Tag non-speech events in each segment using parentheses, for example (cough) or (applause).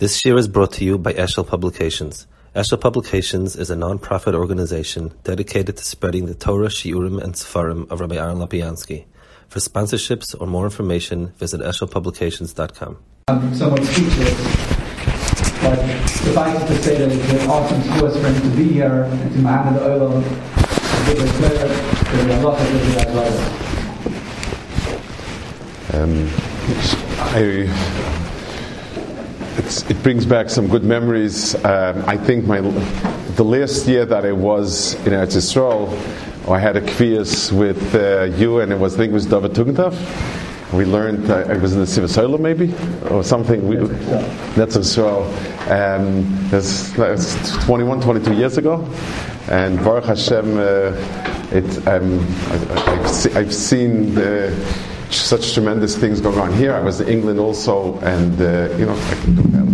This year is brought to you by Eshel Publications. Eshel Publications is a non-profit organization dedicated to spreading the Torah, Shiurim, and Sefarim of Rabbi Aaron Lapiansky. For sponsorships or more information, visit eshelpublications.com. I'm somewhat speechless, but suffice it to say that it's an awesome source for him to be here and to Muhammad Olam, to give a prayer to the Allah of Israel. Um, I, it brings back some good memories. Um, I think my the last year that I was in Eretz Yisrael, I had a kvias with uh, you, and it was I think it was David Tugendorf. We learned uh, I was in the Siva maybe or something. We, that's Yisrael. Um, that's, that's 21, 22 years ago, and Baruch Hashem, uh, it, um, I, have I've seen the such tremendous things going on here. I was in England also, and uh, you know, I can do that.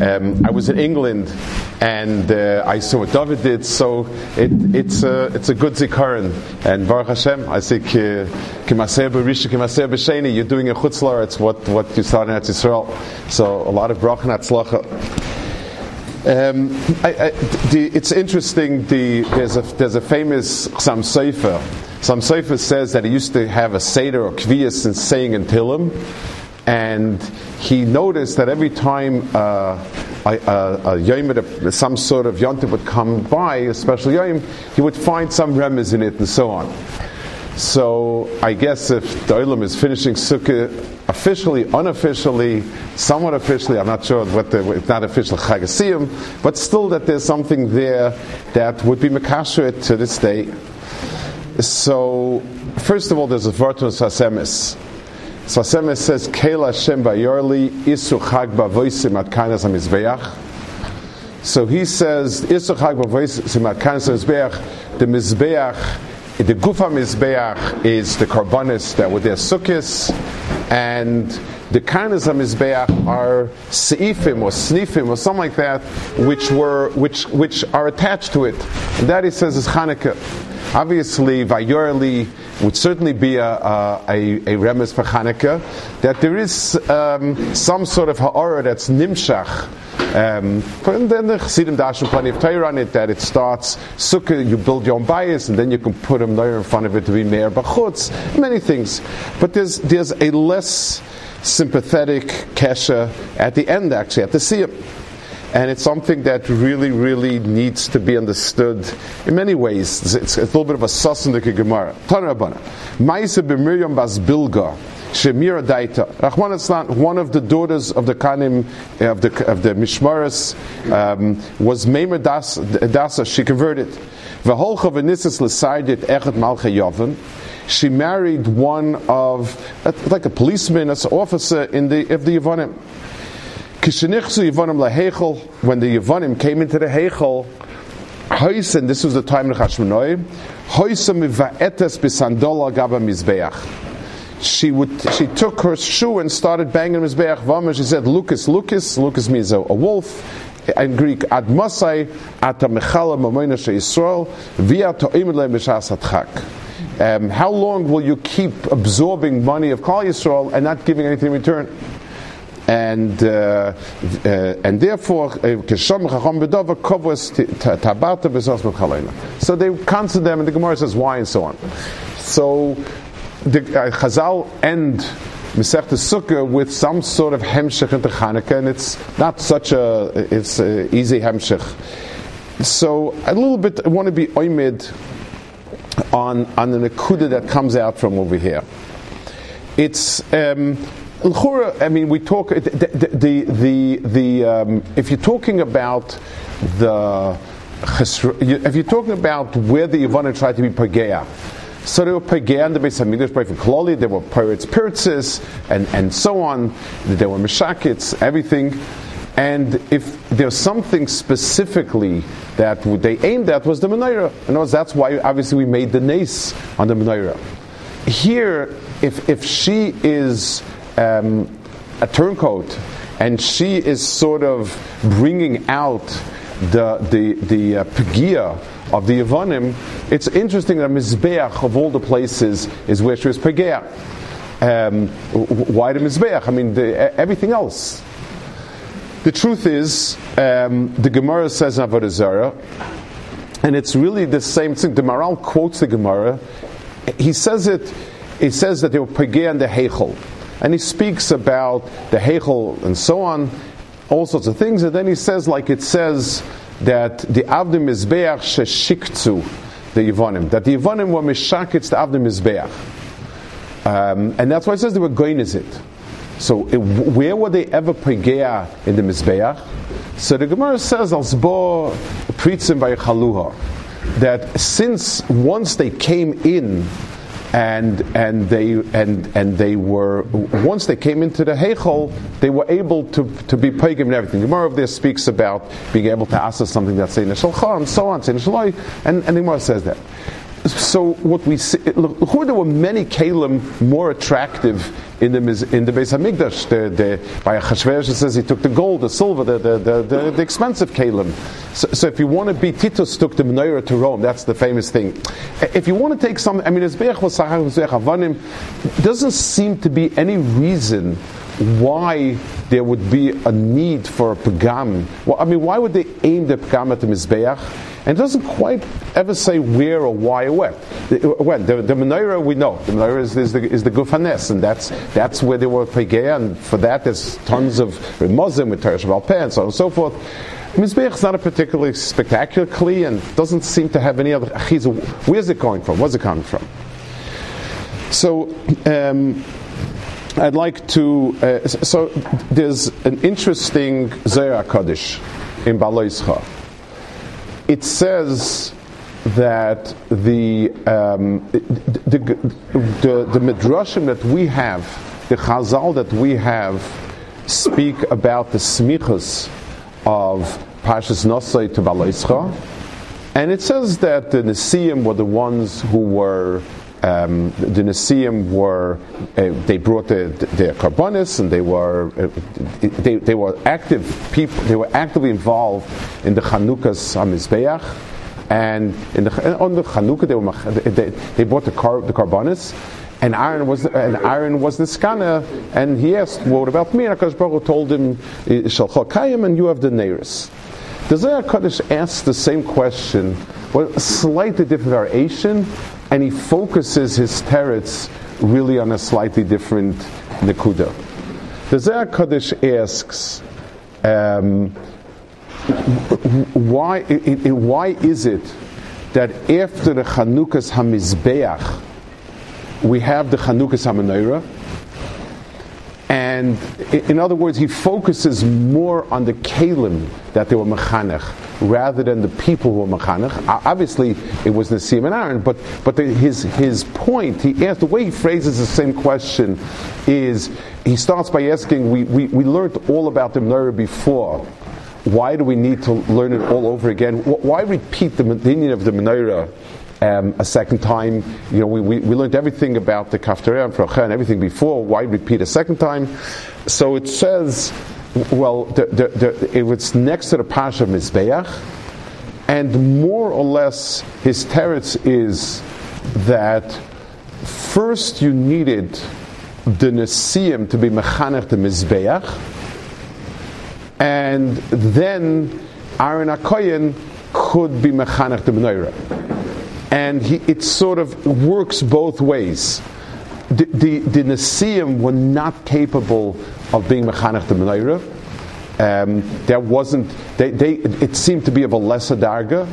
Um, I was in England, and uh, I saw what David did. So it, it's a it's a good zikaron. And Baruch Hashem, I kimaser b'sheni. You're doing a chutzlar. It's what what you started at Israel. So a lot of bracha and. Um, I, I, the, it's interesting. The, there's a there's a famous Chassam Sofer some Sefer says that he used to have a Seder or Kviyas and saying in Tilim, and he noticed that every time uh, a, a, some sort of yontif would come by, a special yom, he would find some remez in it and so on. So I guess if the Olam is finishing Sukkah officially, unofficially, somewhat officially, I'm not sure what the, not official Chagasiyim, but still that there's something there that would be Makashret to this day. So, first of all, there's a Vartun Sfas Emes. Sasemis says, Kela Shem Bayorli, Isu Chag Bavoisim at Karnos HaMizbeach. So he says, Isu Chag Bavoisim at Karnos HaMizbeach, the Mizbeach, the Gufa Mizbeach is the Karbanis that were their Sukkis, and the Karnos HaMizbeach are Seifim or Snifim or something like that, which were, which, which are attached to it. And that he says is Hanukkah. Obviously, Vayorli would certainly be a, a, a, a remes for Hanukkah, that there is um, some sort of ha'ara that's nimshach. Um, and then the Chassidim dash plenty of Torah on it that it starts sukkah, you build your own bias, and then you can put them there in front of it to be meir bachutz, many things. But there's there's a less sympathetic kesha at the end, actually, at the siyam and it's something that really, really needs to be understood in many ways. It's, it's a little bit of a sus in the Gemara. Tanarabana. Maisa b'Miriam bas Bilga. Shemira Daita. Rahman Islam, one of the daughters of the Kanim, of the, of the Mishmaras, um, was Meimer das, Dasa. She converted. V'holcha v'nisas l'saydit echet malcha yovim she married one of, like a policeman, an officer in the, of the Yevonim. When the Yevonim came into the Hechel, Hoysen, this was the time of Hashmonoi, Hoysen mivaetes bisandola gaba mizbeach. She would, she took her shoe and started banging mizbeach vama. She said, "Lucas, Lucas, Lucas means a, a wolf." In Greek, ad masai ata mechala mamoina Yisrael via to'imid le mishas um, How long will you keep absorbing money of Klal Yisrael and not giving anything in return? and uh, uh, and therefore uh, so they counsel them and the Gemara says why? and so on. So the uh, Chazal end Masechta Sukkah with some sort of hemshech into Hanukkah and it's not such a it's a easy hemshech. So a little bit I want to be oimid on on the nakuda that comes out from over here it's um, I mean, we talk the the the, the um, if you're talking about the if you're talking about where the Yavanim tried to be pageya, so they were pageya in the Beis Hamikdash, by Kloli, there were pirates, pirtzes, and and so on. There were meshakits, everything. And if there's something specifically that they aimed at was the menorah, and that's why obviously we made the nace on the menorah. Here, if if she is um, a turncoat, and she is sort of bringing out the the the uh, pegia of the Yavanim. It's interesting that Mizbeach of all the places is where she was pegia. Um, why the Mizbeach? I mean, the, everything else. The truth is, um, the Gemara says in Avodah Zarah, and it's really the same thing. The Maharal quotes the Gemara. He says it. He says that they were pagei and the heichel, and he speaks about the heichel and so on, all sorts of things. And then he says, like it says, that the Avdim Mizbeach sheshiktu the Yevonim, that the Yevonim were mishakits the Avdim Mizbeach. Um, and that's why it says they were going is it. So eh, it, where were they ever pregea in the Mizbeach? So the Gemara says, Pritzim by Chaluha, that since once they came in and and they and and they were once they came into the Heichel, they were able to, to be pagan and everything. The Gemara of this speaks about being able to ask us something that's in the and so on, and and the Gemara says that so what we see, look, there were many kalim more attractive in the in the Beis Hamikdash. The, the, by Achashverosh says he took the gold, the silver, the the, the, the, the expensive kalim. So, so, if you want to be Titus took the menorah to Rome. That's the famous thing. If you want to take some, I mean, doesn't seem to be any reason why there would be a need for a pagam. Well, I mean, why would they aim the pagam at the Mizbeach? And it doesn't quite ever say where or why or when. When the, the menorah we know the menorah is, is, the is the gufanes, and that's that's where they were pegea, and for that there's tons of Muslim with Teresh Peh and so on and so forth. Mizbeach is not a particularly spectacular kli and doesn't seem to have any other. Where's it going from? Where's it coming from? So. Um, I'd like to. Uh, so there's an interesting Zohar Kodesh in Baloischa it says that the, um, the, the, the, midrashim that we have, the chazal that we have, speak about the smichas of Parshas Nosai to Baloischa, and it says that the Nesiim were the ones who were um, the Nesiim were uh, they brought their, their carbonis and they were uh, they, they were active people they were actively involved in the Chanukas Hamizbeach and the, on the Chanukah they, were, they, they brought the car, the carbonis and Aaron was and Aaron was the skana, and he asked, "What about me?" And Hakadosh Baruch told him, "Shalchal and you have the neiris." The Zohar Kodesh asks the same question, but a slightly different variation, and he focuses his teretz really on a slightly different nekuda. The Zohar Kodesh asks, um, why, it, it, why is it that after the Chanukas Hamizbeach, we have the Chanukas Hamanayra, and in other words, he focuses more on the kalim that they were mechanech rather than the people who were mechanech. Obviously, it was Nasim and Aaron, but but the, his his point, he asked the way he phrases the same question is he starts by asking, we we, we learned all about the menorah before. Why do we need to learn it all over again? Why repeat the meaning of the menorah? Um, a second time. You know, we, we, we learned everything about the Kaftareh and and everything before. Why repeat a second time? So it says well, the, the, the, it was next to the Pasha Mizbeach, and more or less his teretz is that first you needed the Nesiim to be Mechanech the Mizbeach, and then Aaron Akoyen could be Mechanech the Menorah. And he, it sort of works both ways. The, the, the were not capable of being mechanech the menorah. Um, there wasn't. They, they, it seemed to be of a lesser darga.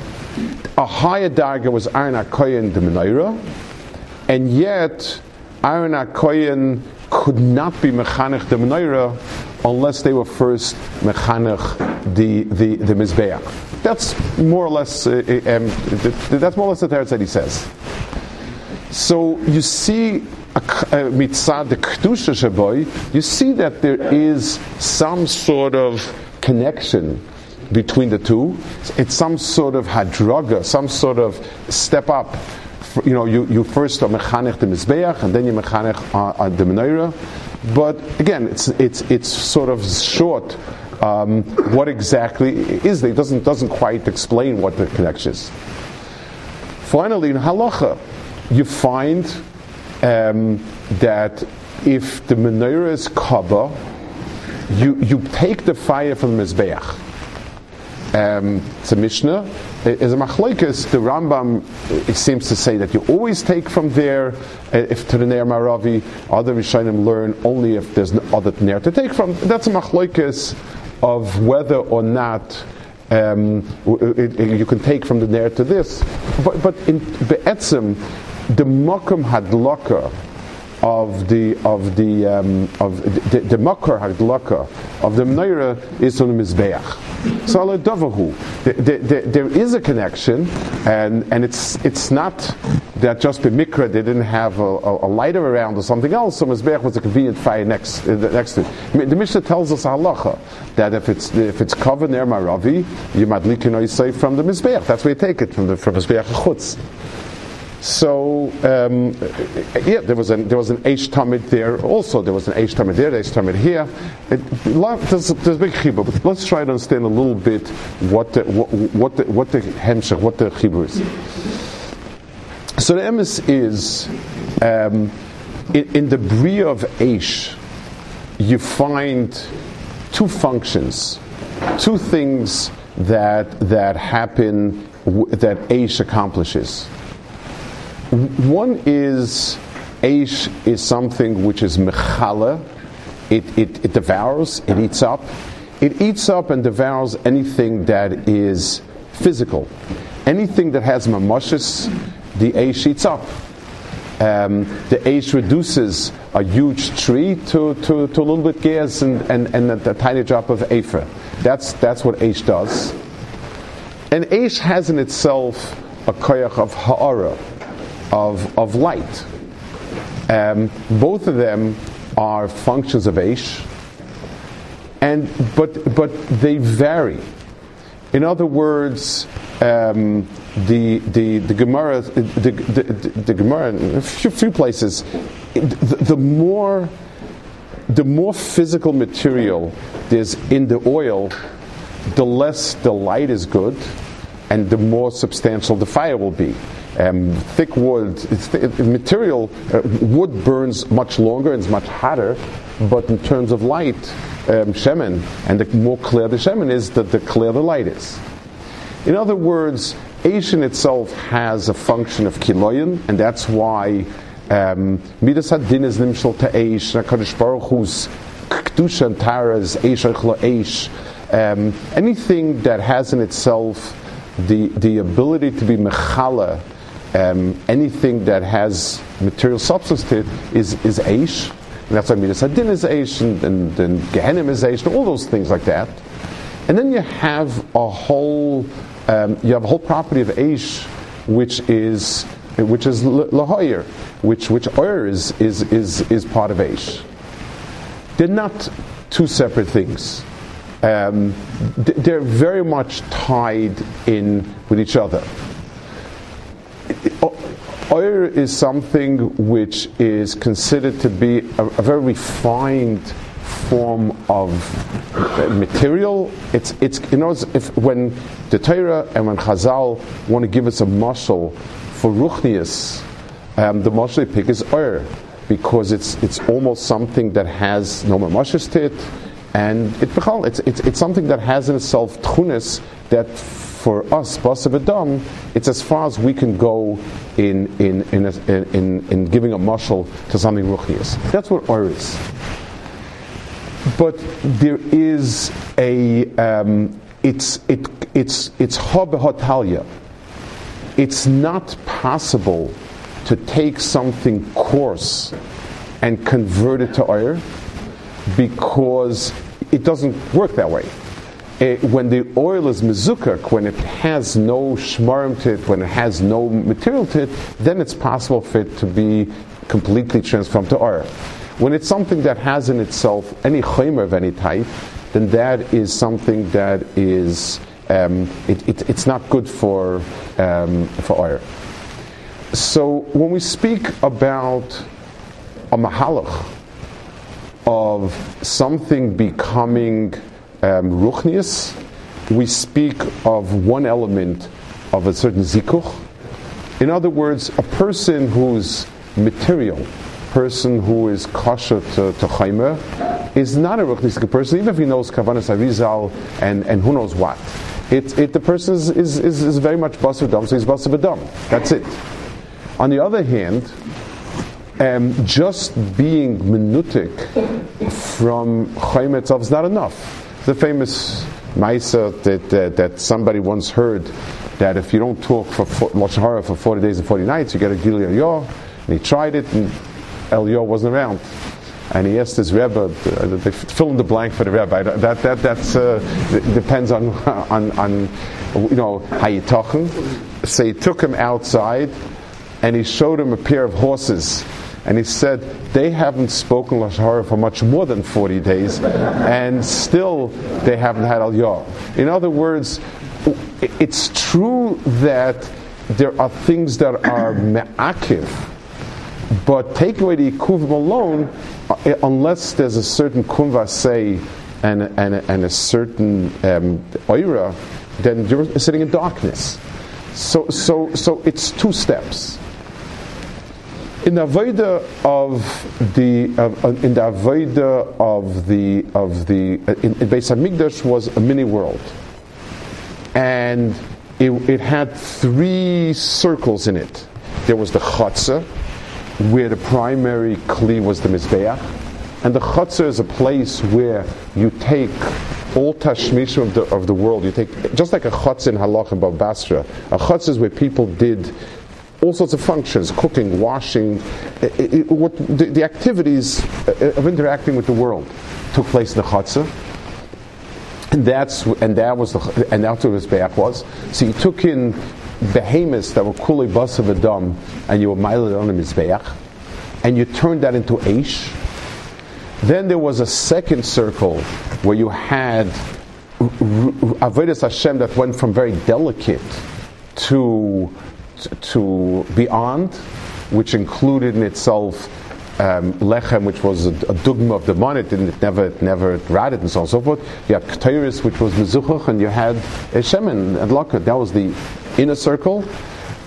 A higher darga was Aaron Akoyan the menorah, and yet Aaron Akoyan could not be mechanech the menorah unless they were first mechanech the the the mizbeach. That's more or less. Uh, uh um, that's more or less the teretz that he says. So you see mitzad the kedusha shaboy, you see that there is some sort of connection between the two. It's some sort of hadraga, some sort of step up. You know, you, you first are mechanech the mizbeach, and then you mechanech uh, the menorah. But again, it's it's it's sort of short. Um, what exactly is there? It doesn't doesn't quite explain what the connection is. Finally, in halacha, you find um, that if the menorah is kaba, you, you take the fire from the Mizbeach. Um, a Mishnah. As a machlokes, the Rambam it seems to say that you always take from there. uh, If to the Ner Maravi, other Rishonim learn only if there's no other Ner to take from. That's a machlokes of whether or not um, it- it- you can take from the Ner to this. But, but in Be'etzim, the Mokum Hadlaka of the of the um, of the, the makar hadlaka of the menorah is on the mizbeach. So there is a connection, and and it's it's not that just the mikra they didn't have a, a, a lighter around or something else. So mizbeach was a convenient fire next uh, next to it. The Mishnah tells us halacha that if it's if it's covered near maravi, you might likin say from the mizbeach. That's where you take it from the from mizbeach chutz. So um, yeah, there was an there was an Eish Tamid there. Also, there was an Eish Tamid there, Eish Tamid here. It, there's, there's a big chibur, but let's try to understand a little bit what the what, what the what the hemshech, what the chibur is. So the emes is um, in, in the bria of Eish, you find two functions, two things that that happen that Eish accomplishes. One is Aish is something which is mechala. It, it, it devours, it eats up. It eats up and devours anything that is physical. Anything that has mamoshes, the Aish eats up. Um, the Aish reduces a huge tree to, to, to a little bit gas and, and, and a, a tiny drop of Aphra. That's, that's what Aish does. And Aish has in itself a koyach of ha'ara, of, of light. Um, both of them are functions of Aish, and, but, but they vary. In other words, um, the, the, the Gemara, the, the, the, Gemara, a few, few places, the, the more the more physical material there's in the oil, the less the light is good, and the more substantial the fire will be. Um, thick wood, th- material, uh, wood burns much longer and is much hotter, but in terms of light, um, shemen, and the more clear the shemen is, the, the clearer the light is. In other words, Aish in itself has a function of kiloyin, and that's why um, Midas Hadin is nimshal to Aish, and HaKadosh Baruch Hu's Kedusha and Tara is Aish. Um, anything that has in itself the, the ability to be mechala, um, anything that has material substance to it is, is Aish. And that's why Midas Hadin is Aish, and, and, and Gehenim is Aish, and all those things like that. And then you have a whole, um, you have a whole property of Aish, which is which is lahoyer, which which oyer is is is is part of Aish. They're not two separate things. Um, they're very much tied in with each other. Oyer is something which is considered to be a, a very refined form of uh, material. It's, it's you know, if when the Torah and when Chazal want to give us a muscle for ruchnius, um, the muscle they pick is oyer because it's it's almost something that has no mamashes to it, and it it's, it's it's something that has in itself tchunis that for us, Basav Adam, it's as far as we can go in in in, a, in, in giving a muscle to something ruchnius. That's what oyer is but there is a um, it's it it's it's hotalya. It's not possible to take something coarse and convert it to oil because it doesn't work that way. Eh, when the oil is mezukak, when it has no shmarim to it, when it has no material to it, then it's possible for it to be completely transformed to oil. When it's something that has in itself any chaymer of any type, then that is something that is um, it, it, it's not good for um, for oil. So when we speak about a mahalach of something becoming um, ruchnius, we speak of one element of a certain zikuch. In other words, a person whose material, person who is kosher to, to is not a Ruchnistic person, even if he knows Kavanas Arizal and, and who knows what. It, it, the person is, is, is, very much Basar so he's Basar. That's it. On the other hand, um, just being minutic from Chaim itself is not enough. The famous Maisa that, uh, that somebody once heard that if you don't talk for Lashon for 40 days and 40 nights, you get a Gil Yor. And he tried it, and Eliyahu wasn't around. And he asked his Rebbe, uh, they fill in the blank for the Rebbe. That, that, that's, uh, depends on, (laughs) on, on, you know, how you talking. So he took him outside, and he showed him a pair of horses and he said they haven't spoken Lashon for much more than 40 days, and still they haven't had Al Yah. In other words, it's true that there are things that are me'akiv, but take away the ikuvim alone, uh, unless there's a certain kumva say and, and, and a certain um, oira, then you're sitting in darkness. So, so, so it's two steps. In the avoda of the uh, in the avoda of the of the in, in Beis Hamikdash was a mini world, and it, it, had three circles in it. There was the chutzah, where the primary kli was the mizbeach, and the chutzah is a place where you take all tashmishim of the, of the world. You take just like a chutzah in halach and Basra. A chutzah is where people did all sorts of functions, cooking, washing, it, it, what, the, the, activities uh, of interacting with the world took place in the chutzah. And that's and that was the and that's what his back was. So you took in behemoths that were kuli basav adam, and you were miled on the mizbeach, and you turned that into aish. Then there was a second circle where you had avodas Hashem that went from very delicate to to beyond, which included in itself um, lechem, which was a, a of the money, it, it never it never ratted and so on and so forth. You had ketairis, which was mezuchach, and you had shemen and lakka. That was the inner circle.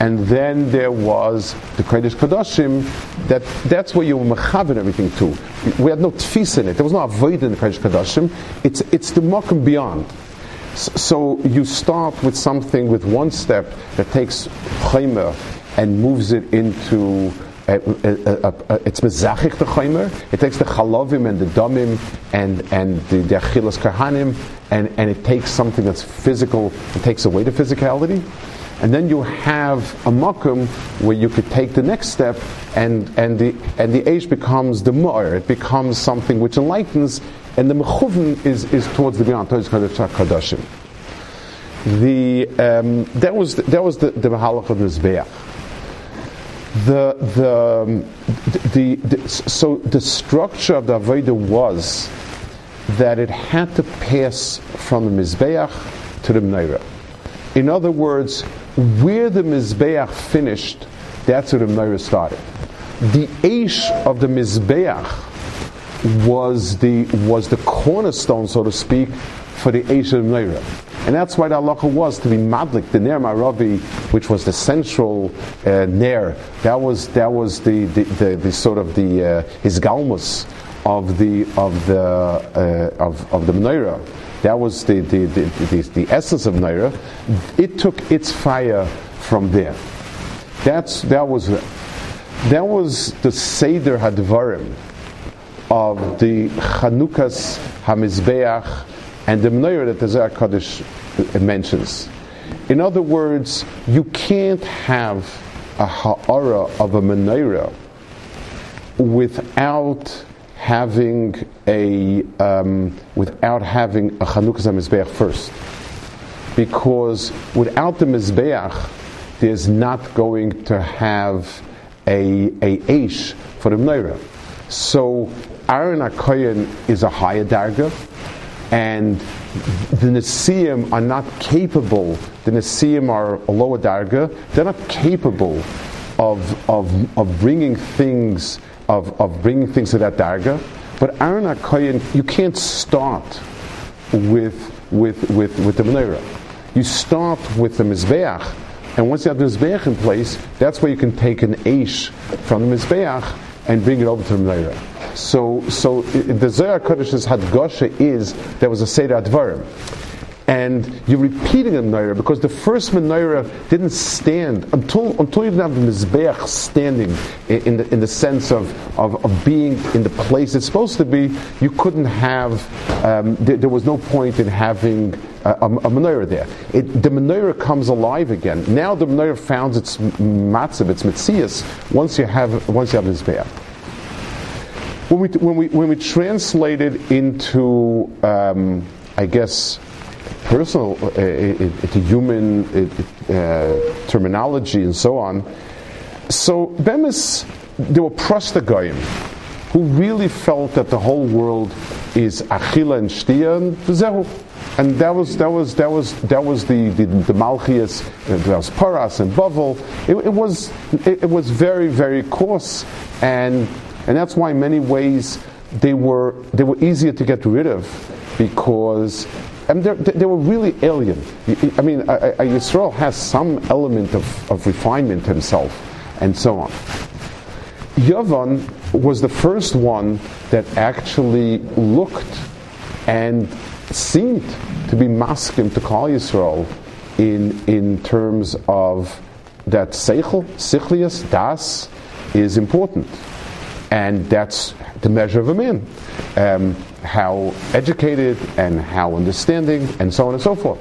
And then there was the Kodesh Kodashim, that, that's where you were mechaven everything to. We had no tfis in it. There was no avoid in the Kodesh Kodashim. It's, it's the mokum beyond. So you start with something with one step that takes chaymer and moves it into uh, uh, uh, it's mezachik the chaymer. It takes the chalovim and the damim and and the, the achilas kahanim and and it takes something that's physical. It takes away the physicality. And then you have a makum where you could take the next step, and, and the and the age becomes the mu'ar. It becomes something which enlightens and the mechuvn is, is towards the beyond, towards. The um, that was that was the the mahalach of mizbeach. The the, um, the, the so the structure of the avodah was that it had to pass from the mizbeach to the menorah. In other words, where the mizbeach finished, that's where the menorah started. The aish of the mizbeach was the was the cornerstone, so to speak, for the Asia Meira. And that's why the halacha was to be madlik, the Ner Maravi, which was the central uh, Ner. That was that was the the, the, the sort of the uh, his galmus of the of the uh, of, of the menorah. That was the the, the, the, the essence of menorah. It took its fire from there. That's that was that was the seder hadvarim of the Chanukas Hamizbeach and the Menorah that the Zohar Kodesh mentions. In other words, you can't have a ha'ara of a menorah without having a um, without having a Chanukas Hamizbeach first, because without the mizbeach, there's not going to have a a aish for the menorah. So Aaron HaKoyen is a higher darga, and the Nesiim are not capable, the Nesiim are a lower darga, they're not capable of, of, of bringing things of, of bringing things to that darga. But Aaron HaKoyen, you can't start with, with, with, with the menorah. You start with the Mizbeach, and once you have the Mizbeach in place, that's where you can take an Aish from the Mizbeach and bring it over to the menorah. So, so the Zohar Kodesh's Hadgosha is there was a Seder Advarim and you're repeating the menorah because the first menorah didn't stand until until you didn't have the mizbeach standing in, in, the in the sense of, of, of being in the place it's supposed to be. You couldn't have. Um, there, was no point in having a, a, a menorah there. It, the menorah comes alive again. Now the menorah found its matzav, its mitzias, once you have once you have mizbeach. When we, when, we, when we translate it into, um, I guess, personal, uh, to human uh, terminology and so on. So Bemis, there were Prostagoyim who really felt that the whole world is Achila and Shtia and Zehu. And that was that was that was that was the the, the Malchias, uh, that was Paras and Bavel. It, it was it, it, was very very coarse, and and that's why in many ways they were they were easier to get rid of because mean, they were really alien. I mean, Yisrael has some element of, of refinement himself, and so on. Yavan was the first one that actually looked and seemed to be masking to call Yisrael in, in terms of that seichel, sichlius, das, is important. And that's the measure of a man. Um, how educated and how understanding and so on and so forth.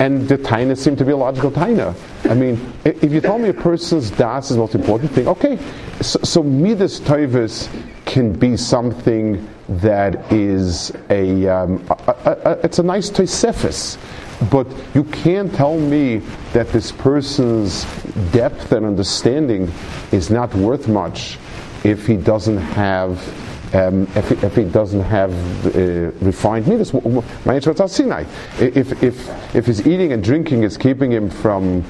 And the taina seemed to be a logical taina. I mean, if you told me a person's das is the most important thing, okay. So, so midas toivus can be something that is a, um, a, a, a it's a nice toisefis. But you can't tell me that this person's depth and understanding is not worth much if he doesn't have um, if, if, he, doesn't have uh, refined midas. If, if, if his eating and drinking is keeping him from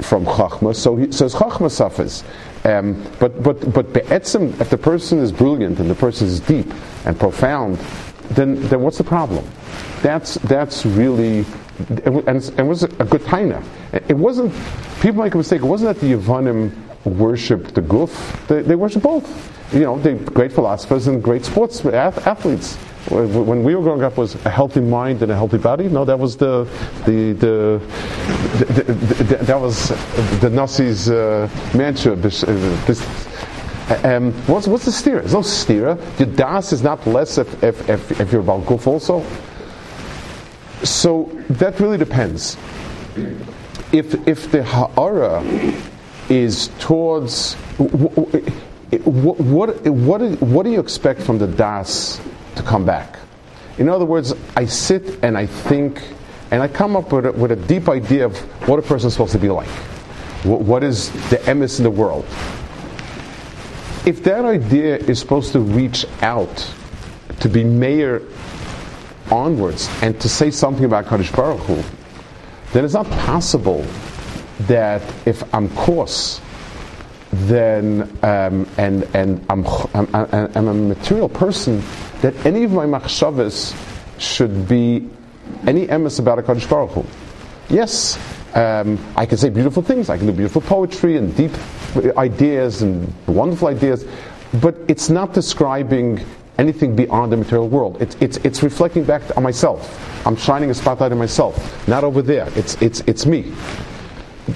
from chachma, so, he, so his chachma suffers. Um, but but but be'etzim, if the person is brilliant and the person is deep and profound, then then what's the problem? That's that's really and, and it was a good taina. It wasn't. People make a mistake. It wasn't that the Yavanim worshipped the guf. They, they worship both you know, the great philosophers and great sports athletes. When we were growing up, was a healthy mind and a healthy body. No, that was the the the, the, the, the that was the Nazis' uh, mantra. This, uh, um, what's, what's the steer? There's no steer. Your das is not less if, if, if, if you're about guf also. So that really depends. If if the ha'ara is towards what, what, what, what do you expect from the das to come back? In other words, I sit and I think, and I come up with a, with a deep idea of what a person is supposed to be like. what, what is the emes in the world? If that idea is supposed to reach out to be mayor onwards and to say something about Kaddish Baruch Hu, then it's not possible that if I'm coarse then um, and and I'm, I'm, I'm, a material person that any of my machshavas should be any emes about a Kaddish Baruch Hu. Yes, um, I can say beautiful things. I can do beautiful poetry and deep ideas and wonderful ideas, but it's not describing anything beyond the material world. It's, it's, it's reflecting back on myself. I'm shining a spotlight on myself, not over there. It's, it's, it's me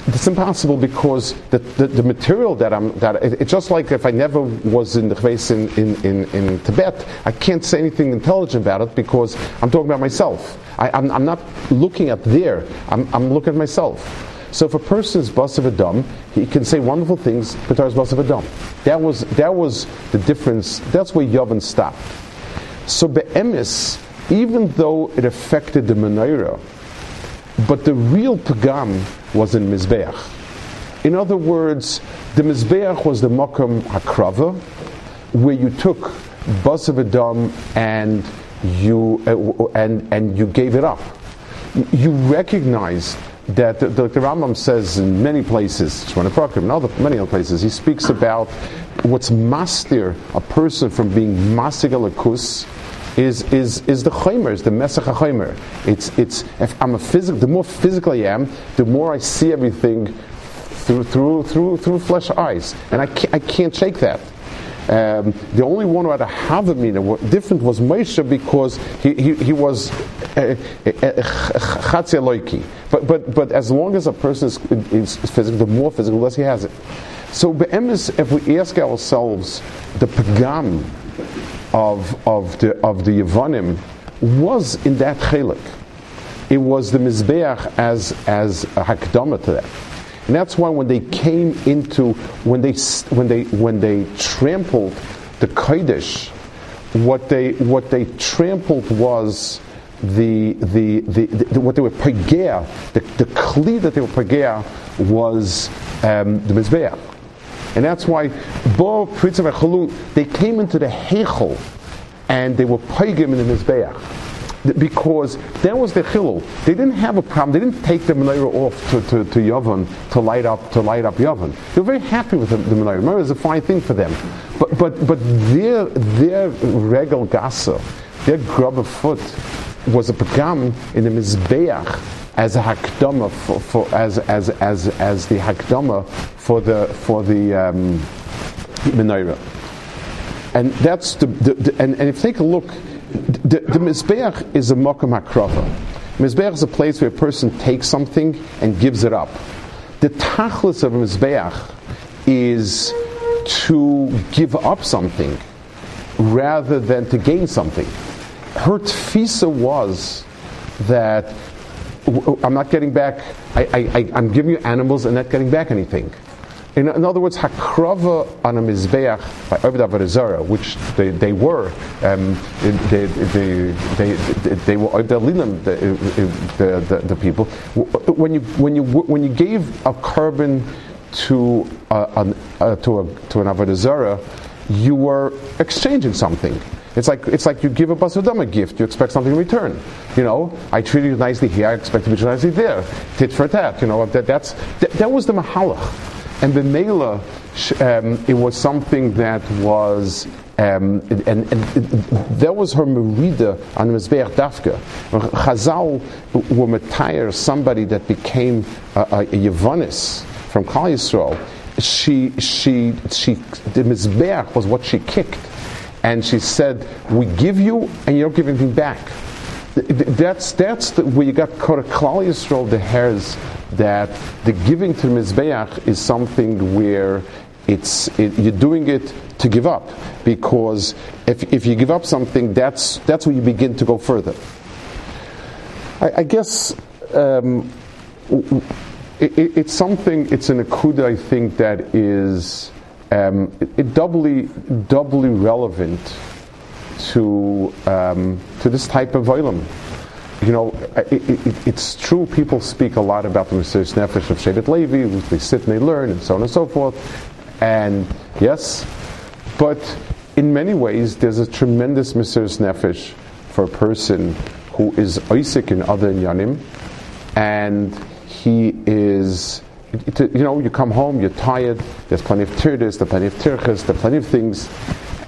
it's impossible because the, the, the, material that I'm that it, it's just like if I never was in the Chves in, in, in, in, Tibet, I can't say anything intelligent about it because I'm talking about myself. I, am I'm, I'm not looking at there. I'm, I'm looking at myself. So if a person is basav adam, he can say wonderful things, but there's basav adam. That was that was the difference. That's where Yavin stopped. So be'emis, even though it affected the menorah, but the real pagam was in Mizbeach. In other words, the Mizbeach was the Makam Hakrava, where you took Basav Adam and you, uh, and, and you gave it up. You recognized that the, the, Rambam says in many places, and other many other places, he speaks about what's master a person from being masig alakus is is is the chaymer, is the mesach chaymer. It's it's if I'm a physical, the more physical I am, the more I see everything through through through through flesh eyes, and I can't, I can't shake that. Um, the only one who had a Havamina different was Moshe because he, he, he was uh, uh, but, but, but as long as a person is, is physical, the more physical, the less he has it. So, if we ask ourselves, the pagam of, of the, of the Yevonim was in that chelik. It was the Mizbeach as, as a hakdama to that. And that's why when they came into, when they, when they, when they trampled the Kodesh, what they, what they trampled was the, the, the, the what they were pagea, the, the kli that they were pagea was um, the Mizbeach. And that's why Bo Prince of Achalum they came into the Heichel and they were pagim in the Mizbeach because that was the chilul. They didn't have a problem. They didn't take the menorah off to, to, to Yavon to light up to light up Yavon. They were very happy with the, the menorah. Menorah is a fine thing for them, but but but their their regal gasa, their grub of foot was a pagam in the mizbeach as a hakdama for, for, as as as as the hakdama for the for the um, menorah. And that's the, the, the and, and if you take a look the, the Mizbeach is a Mokum HaKrava. Mizbeach is a place where a person takes something and gives it up. The Tachlis of a Mizbeach is to give up something rather than to gain something. Her tfisa was that I'm not getting back, I, I'm giving you animals and not getting back anything. In, in, other words, hakrava on a mizbeach by Avodah which they, they were, um, they, they, they, they, were Lilam, the, uh, uh, the, the, the, people. Uh, when you, when, you, when you gave a carbon to, a, a, to, a, to an Avodah you were exchanging something. It's like it's like you give a basudama gift, you expect something in return. You know, I treated you nicely here, I expect to be nicely there. Tit for tat. You know, that, that's that, that was the mahalach. And the Mela, um, it was something that was um, and, and, and, that was her merida on Mizbeach Dafka. Chazal were matire somebody that became a, a, a Yevonis from Klal Yisrael. She, she, she, the Mizbeach was what she kicked. And she said, we give you and you don't give anything back. That's, that's the, where you got Klal Yisrael, the hairs that the giving to the Mizbeach is something where it's, it, you're doing it to give up. Because if, if you give up something, that's, that's where you begin to go further. I, I guess um, it, it, it's something, it's an akuda, I think, that is um, it, doubly, doubly relevant to, um, to this type of oilam you know, it, it, it's true. People speak a lot about the Mesiris Nefesh of Shevet Levi. They sit and they learn, and so on and so forth. And yes, but in many ways, there's a tremendous Mesiris Nefesh for a person who is Isaac in other Yanim, and he is. You know, you come home, you're tired. There's plenty of tirdas, there's plenty of tirchas, there's plenty of things,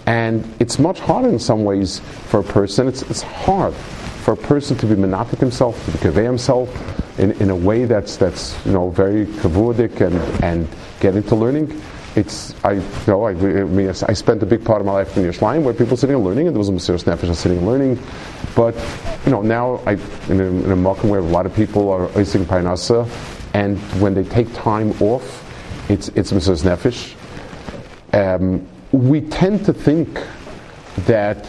and it's much harder in some ways for a person. It's, it's hard for a person to be monopic himself, to convey himself in, in a way that's that's you know very kavudik and and get into learning. It's I you know I, I mean I spent a big part of my life in Yerushalayim where people sitting and learning, and there was a Mesiris Nefesh sitting and learning. But you know now I in a, in a where a lot of people are Ising Painasa, and when they take time off, it's it's Mesiris Nefesh. Um, we tend to think that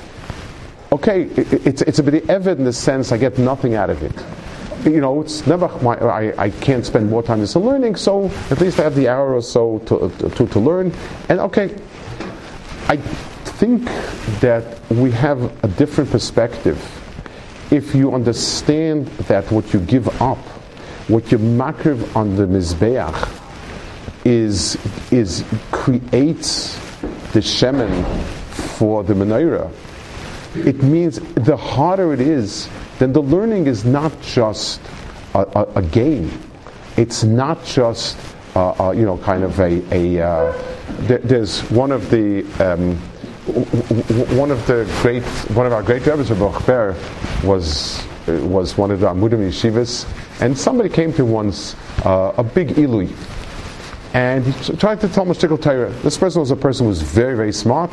okay, it's, it's a bit evident in the sense I get nothing out of it. You know, it's never, my, I, I can't spend more time just learning, so at least I have the hour or so to, to, to learn. And okay, I think that we have a different perspective if you understand that what you give up, what you makriv on the mizbeach, is is creates the shemen for the menorah it means the harder it is, then the learning is not just a, a, a game. It's not just, uh, uh, you know, kind of a. a uh, there's one of the. Um, one of the great, one of our great rabbis, Rabbi Ber, was was one of the Amudim yeshivas, and somebody came to once uh, a big ilui, and he tried to tell Mashtikal Torah. This person was a person who was very, very smart,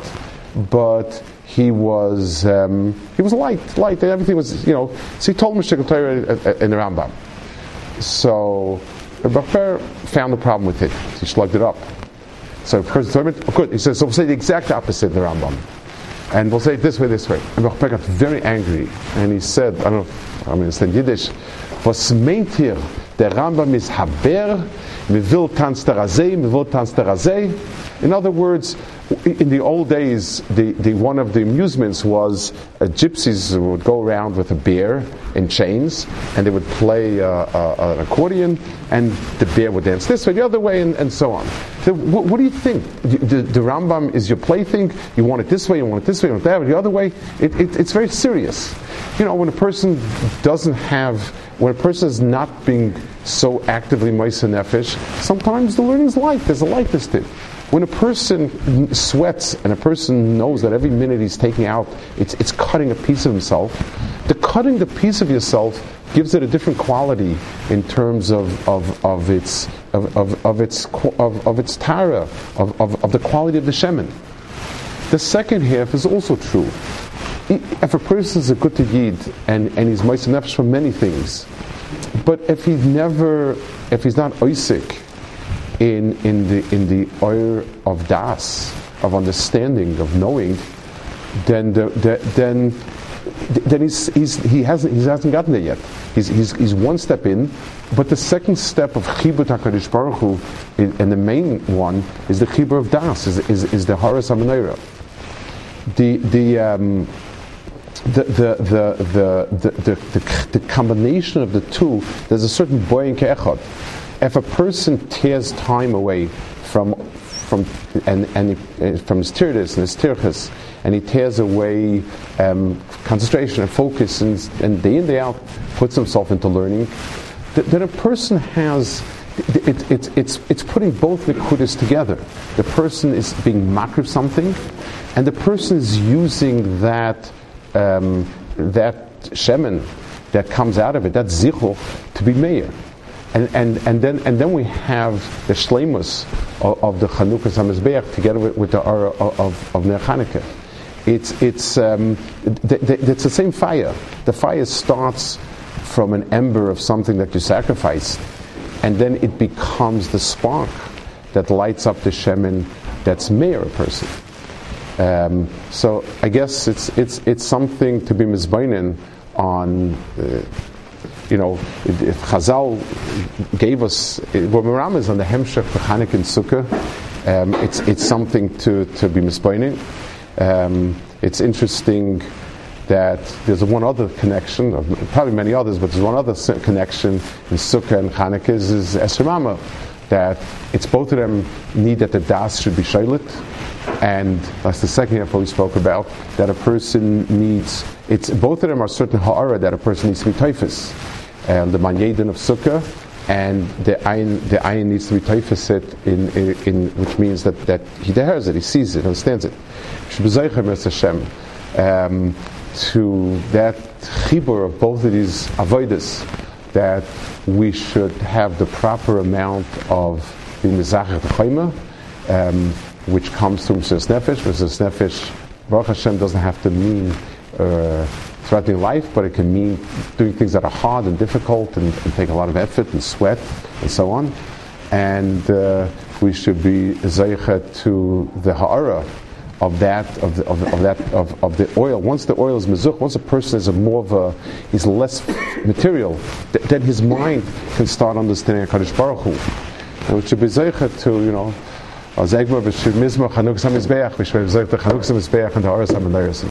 but he was um, he was light, light, and everything was, you know. So he told Mashtikal Torah in the Rambam. So Rabbi found a problem with it. He slugged it up. So of because good, he says, so we'll say the exact opposite in the Rambam. And we'll say it this way, this way. And Rabbi got very angry, and he said, I don't know, I mean, it's in Yiddish, was meint hier, der Rambam is haber, me will tanz der Azei, me will tanz der Azei. In other words, in the old days, the, the, one of the amusements was uh, gypsies would go around with a bear in chains, and they would play uh, uh, an accordion, and the bear would dance this way, the other way, and, and so on. So what, what, do you think? The, the, Rambam is your plaything. You want it this way, you want it this way, you want that way, the other way. It, it, it's very serious. You know, when a person doesn't have, when a person is not being so actively Maisa Nefesh, sometimes the learning is light. There's a lightness to it. When a person sweats and a person knows that every minute he's taking out, it's, it's cutting a piece of himself, the cutting the piece of yourself gives it a different quality in terms of, of, of its of, of, of its of, of its tara, of, of, of the quality of the shemen. The second half is also true. If a person is a good yid and, and he's moist nefesh for many things, but if he's never, if he's not Isaac in, in the in the oil of das, of understanding, of knowing, then the, the, then then he's, he's, he hasn't he hasn't gotten there yet. He's, he's, he's one step in, but the second step of chibur Hakadosh Baruch Hu, and the main one is the chibur of das, is, is, is the Horos Hamenorah. The the um, the, the, the, the, the, the, the, combination of the two, there's a certain boy ke'echad. If a person tears time away from, from, and, and he, from his tirdis and his tirchas, and he tears away um, concentration and focus, and, and day in, day out puts himself into learning, then a person has it, it, it's, it's putting both nikudas together. The person is being makrib something, and the person is using that um, that shemen that comes out of it, that zichel, to be mayor. And, and, and, then, and then we have the shlemus of, of the Chanukas Hamizbeach together with, with the Ara of, of, Ner Chanukah. It's, it's, um, th- th- it's the same fire. The fire starts from an ember of something that you sacrificed, and then it becomes the spark that lights up the shemen that's mayor a person. Um, so I guess it's it's it's something to be misbainin on. Uh, you know, if Chazal gave us, well, Miram is on the Hemshech, the Chanukah and Sukkah. Um, it's it's something to to be misbaining. Um, it's interesting that there's one other connection, probably many others, but there's one other connection in Sukkah and Chanukah is, is Esrama, that it's both of them need that the das should be shaylit, and that's the second example we spoke about, that a person needs, it's, both of them are certain ha'ara that a person needs to be typhus. Um, the manyedin of sukkah, and the ayin, the ayin needs to be typhosit in, in, in, which means that, that he hears it, he sees it, understands it. Um, to that chibur of both of these avodas, that we should have the proper amount of the mizachah um, which comes through Mesiras Nefesh. Mesiras Nefesh, Baruch Hashem, doesn't have to mean uh, threatening life, but it can mean doing things that are hard and difficult and, and take a lot of effort and sweat and so on. And uh, we should be zeichet to the ha'ara of that of, the, of, of, that of, of the oil. Once the oil is mezuch, once a person is a more of a he's less material, th- then his mind can start understanding Hakadosh Baruch Hu. And we should be zeichet to you know אז איך מיר בשביל מיזמא חנוק סמזבח בשביל זאגט חנוק סמזבח und der Ars am